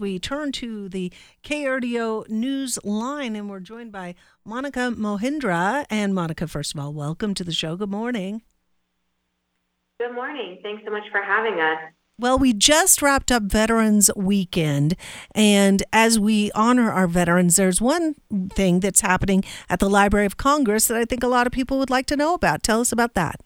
We turn to the KRDO news line and we're joined by Monica Mohindra. And Monica, first of all, welcome to the show. Good morning. Good morning. Thanks so much for having us. Well, we just wrapped up Veterans Weekend, and as we honor our veterans, there's one thing that's happening at the Library of Congress that I think a lot of people would like to know about. Tell us about that.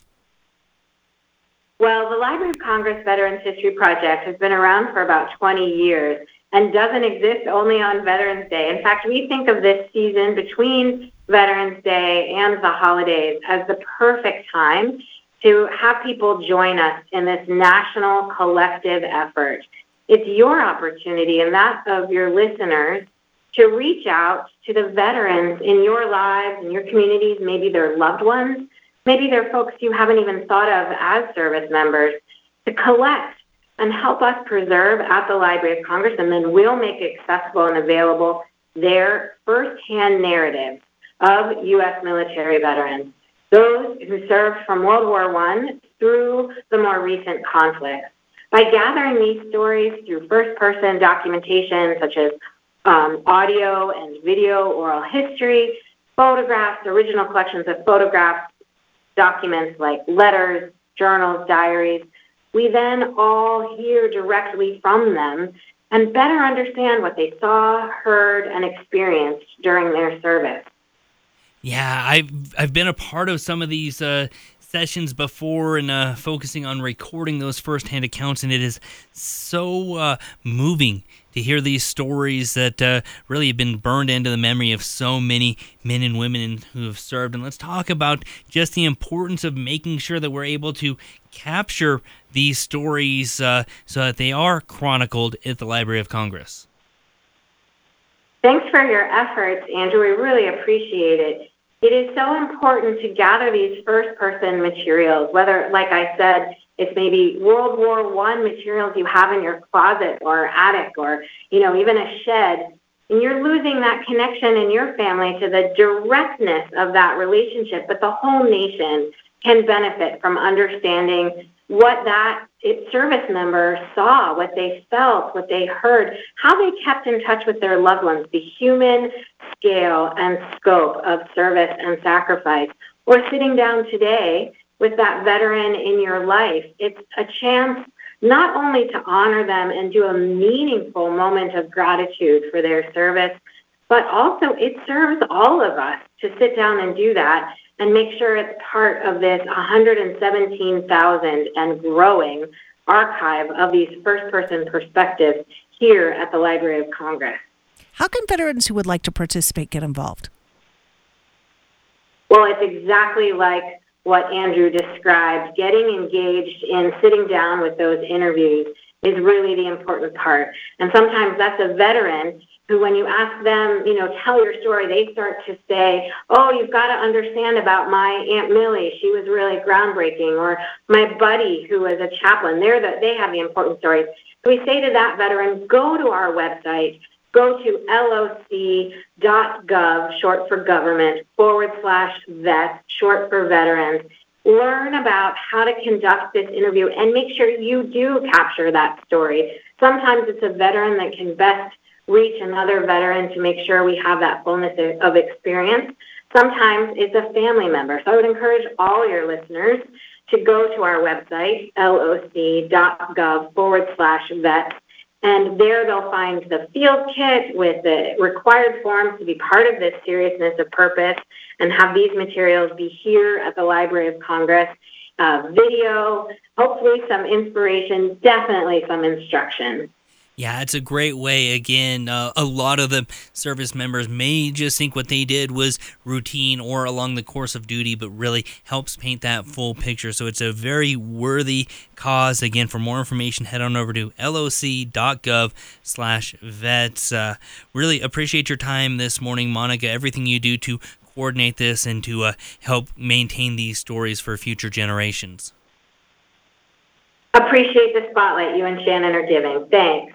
Well, the Library of Congress Veterans History Project has been around for about 20 years, and doesn't exist only on Veterans Day. In fact, we think of this season between Veterans Day and the holidays as the perfect time to have people join us in this national collective effort. It's your opportunity and that of your listeners to reach out to the veterans in your lives, in your communities, maybe their loved ones, maybe they're folks you haven't even thought of as service members, to collect and help us preserve at the Library of Congress, and then we'll make accessible and available their firsthand narrative of U.S. military veterans, those who served from World War I through the more recent conflicts. By gathering these stories through first person documentation, such as um, audio and video, oral history, photographs, original collections of photographs, documents like letters, journals, diaries, we then all hear directly from them and better understand what they saw, heard, and experienced during their service. Yeah, I've I've been a part of some of these uh, sessions before and uh, focusing on recording those firsthand accounts, and it is so uh, moving to hear these stories that uh, really have been burned into the memory of so many men and women who have served. And let's talk about just the importance of making sure that we're able to capture these stories uh, so that they are chronicled at the Library of Congress. Thanks for your efforts, Andrew. We really appreciate it. It is so important to gather these first person materials, whether, like I said, it's maybe World War One materials you have in your closet or attic or, you know, even a shed. And you're losing that connection in your family to the directness of that relationship, but the whole nation can benefit from understanding what that service member saw, what they felt, what they heard, how they kept in touch with their loved ones, the human scale and scope of service and sacrifice. Or sitting down today with that veteran in your life, it's a chance not only to honor them and do a meaningful moment of gratitude for their service, but also it serves all of us to sit down and do that and make sure it's part of this 117,000 and growing archive of these first person perspectives here at the Library of Congress. How can veterans who would like to participate get involved? Well, it's exactly like what Andrew described. Getting engaged in sitting down with those interviews is really the important part. And sometimes that's a veteran who, when you ask them, you know, tell your story, they start to say, oh, you've got to understand about my Aunt Millie. She was really groundbreaking. Or my buddy who was a chaplain. They're the, they have the important stories. So we say to that veteran, go to our website, go to loc.gov, short for government, forward slash vet, short for veterans. Learn about how to conduct this interview and make sure you do capture that story. Sometimes it's a veteran that can best reach another veteran to make sure we have that fullness of experience. Sometimes it's a family member. So I would encourage all your listeners to go to our website, loc.gov forward slash vet, and there they'll find the field kit with the required forms to be part of this seriousness of purpose and have these materials be here at the Library of Congress. Uh, video, hopefully some inspiration, definitely some instruction. Yeah, it's a great way. Again, uh, a lot of the service members may just think what they did was routine or along the course of duty, but really helps paint that full picture. So it's a very worthy cause. Again, for more information, head on over to loc.gov slash vets. Uh, really appreciate your time this morning, Monica. Everything you do to coordinate this and to uh, help maintain these stories for future generations. Appreciate the spotlight you and Shannon are giving. Thanks.